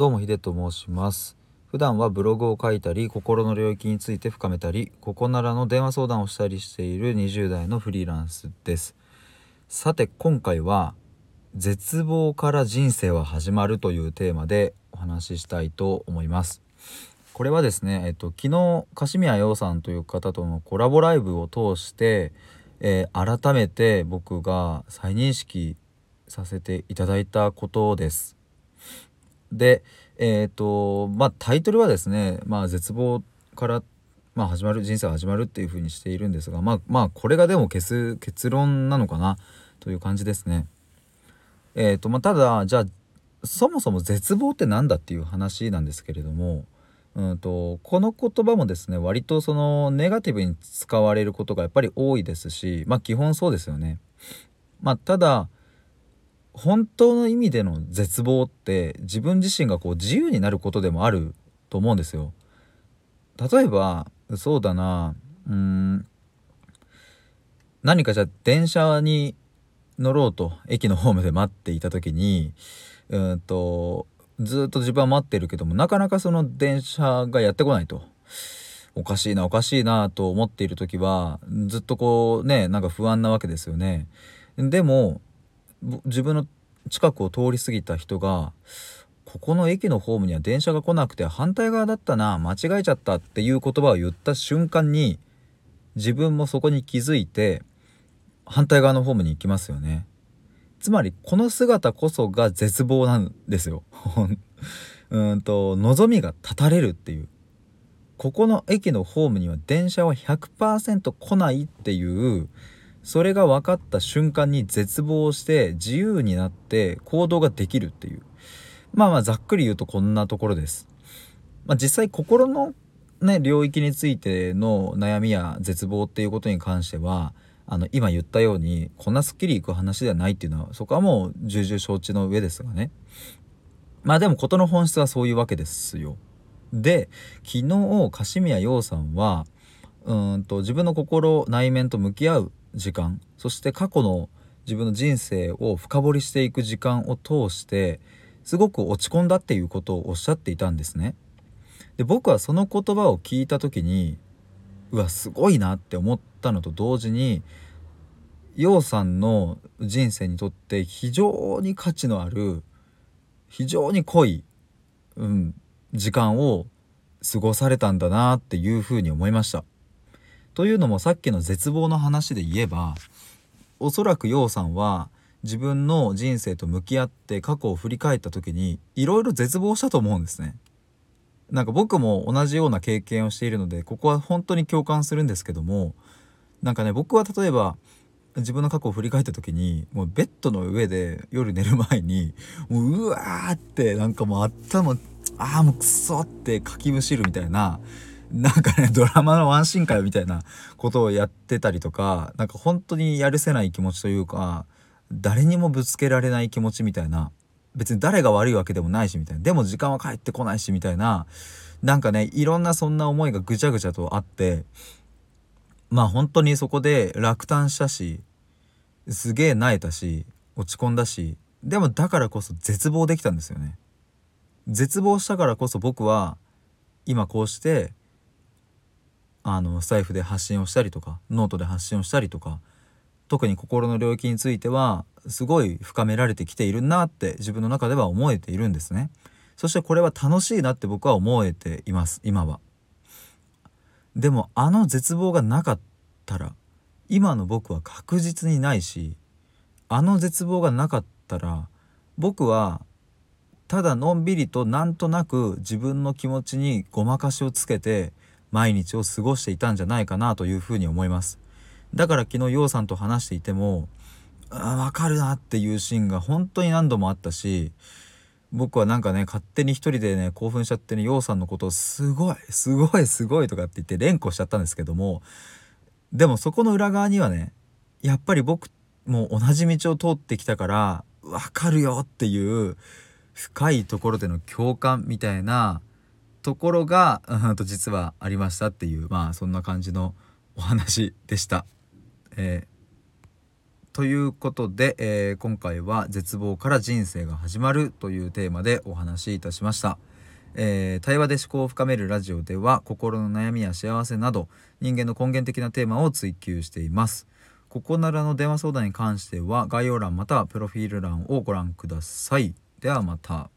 どうもヒデと申します。普段はブログを書いたり心の領域について深めたりここならの電話相談をしたりしている20代のフリーランスです。さて今回は絶望から人生は始まるというテーマでお話ししたいと思います。これはですね、えっと、昨日樫宮陽さんという方とのコラボライブを通して、えー、改めて僕が再認識させていただいたことです。でえっ、ー、とまあタイトルはですね、まあ、絶望から、まあ、始まる人生が始まるっていう風にしているんですがまあまあこれがでも結結論なのかなという感じですね。えっ、ー、とまあ、ただじゃあそもそも絶望って何だっていう話なんですけれども、うんと、この言葉もですね割とそのネガティブに使われることがやっぱり多いですしまあ基本そうですよね。まあ、ただ本当の意味での絶望って自分自身がこう自由になることでもあると思うんですよ。例えばそうだなうん何かじゃあ電車に乗ろうと駅のホームで待っていた時にうんとずっと自分は待ってるけどもなかなかその電車がやってこないと。おかしいなおかしいなと思っている時はずっとこうねなんか不安なわけですよね。でも自分の近くを通り過ぎた人がここの駅のホームには電車が来なくて反対側だったな間違えちゃったっていう言葉を言った瞬間に自分もそこに気づいて反対側のホームに行きますよね。つまりこの姿こそが絶望なんですよ。うんと望みが断たれるっていう。ここの駅のホームには電車は100%来ないっていうそれが分かった瞬間に絶望して自由になって行動ができるっていうまあまあざっくり言うとこんなところです。まあ、実際心のね領域についての悩みや絶望っていうことに関してはあの今言ったようにこんなすっきりいく話ではないっていうのはそこはもう重々承知の上ですがねまあでも事の本質はそういうわけですよ。で昨日樫宮陽さんはうんと自分の心内面と向き合う時間そして過去の自分の人生を深掘りしていく時間を通してすごく落ち込んだっていうことをおっしゃっていたんですね。で僕はその言葉を聞いた時にうわすごいなって思ったのと同時に陽さんの人生にとって非常に価値のある非常に濃い、うん、時間を過ごされたんだなっていうふうに思いました。というのもさっきの絶望の話で言えばおそらく陽さんは自分の人生と向き合って過去を振り返った時にいろいろ絶望したと思うんですね。なんか僕も同じような経験をしているのでここは本当に共感するんですけどもなんかね僕は例えば自分の過去を振り返った時にもうベッドの上で夜寝る前にもううわーってなんかもう頭ああもうクソってかきむしるみたいななんかねドラマのワンシーンかよみたいなことをやってたりとかなんか本当にやるせない気持ちというか誰にもぶつけられない気持ちみたいな別に誰が悪いわけでもないしみたいなでも時間は帰ってこないしみたいななんかねいろんなそんな思いがぐちゃぐちゃとあってまあ本当にそこで落胆したしすげえ萎えたし落ち込んだしでもだからこそ絶望できたんですよね。絶望したからこそ僕は今こうしてあのスタイフで発信をしたりとかノートで発信をしたりとか特に心の領域についてはすごい深められてきているなって自分の中では思えているんですね。そしてこれは楽しいなって僕は思えています今は。でもあの絶望がなかったら今の僕は確実にないしあの絶望がなかったら僕はただのんびりとなんとなく自分の気持ちにごまかしをつけて毎日を過ごしていたんじゃないかなというふうに思います。だから昨日陽さんと話していてもあ分かるなっていうシーンが本当に何度もあったし僕はなんかね勝手に一人でね興奮しちゃってね陽さんのことをすごいすごいすごいとかって言って連呼しちゃったんですけどもでもそこの裏側にはねやっぱり僕も同じ道を通ってきたから分かるよっていう深いところでの共感みたいなところが、うん、と実はありましたっていうまあそんな感じのお話でした。えー、ということで、えー今回は「絶望から人生が始まる」というテーマでお話しいたしました。えー対話で思考を深めるラジオでは心の悩みや幸せなど人間の根源的なテーマを追求しています。ここならの電話相談に関しては概要欄またはプロフィール欄をご覧ください。ではまた。